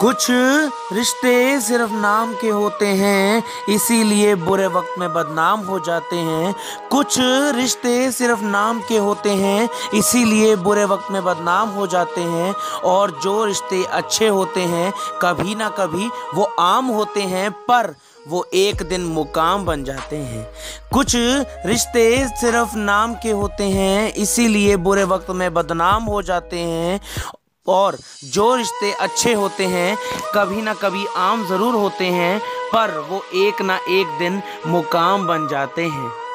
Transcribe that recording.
कुछ रिश्ते सिर्फ़ नाम के होते हैं, इसीलिए बुरे वक्त में बदनाम हो जाते हैं। कुछ रिश्ते सिर्फ़ नाम के होते हैं, इसीलिए बुरे वक्त में बदनाम हो जाते हैं। और जो रिश्ते अच्छे होते हैं, कभी ना कभी वो आम होते हैं, पर वो एक दिन मुकाम बन जाते हैं। कुछ रिश्ते सिर्फ़ नाम के होते हैं, इसीलिए बुरे वक्त में बदनाम हो जाते हैं। और जो रिश्ते अच्छे होते हैं, कभी ना कभी आम ज़रूर होते हैं, पर वो एक ना एक दिन मुकाम बन जाते हैं।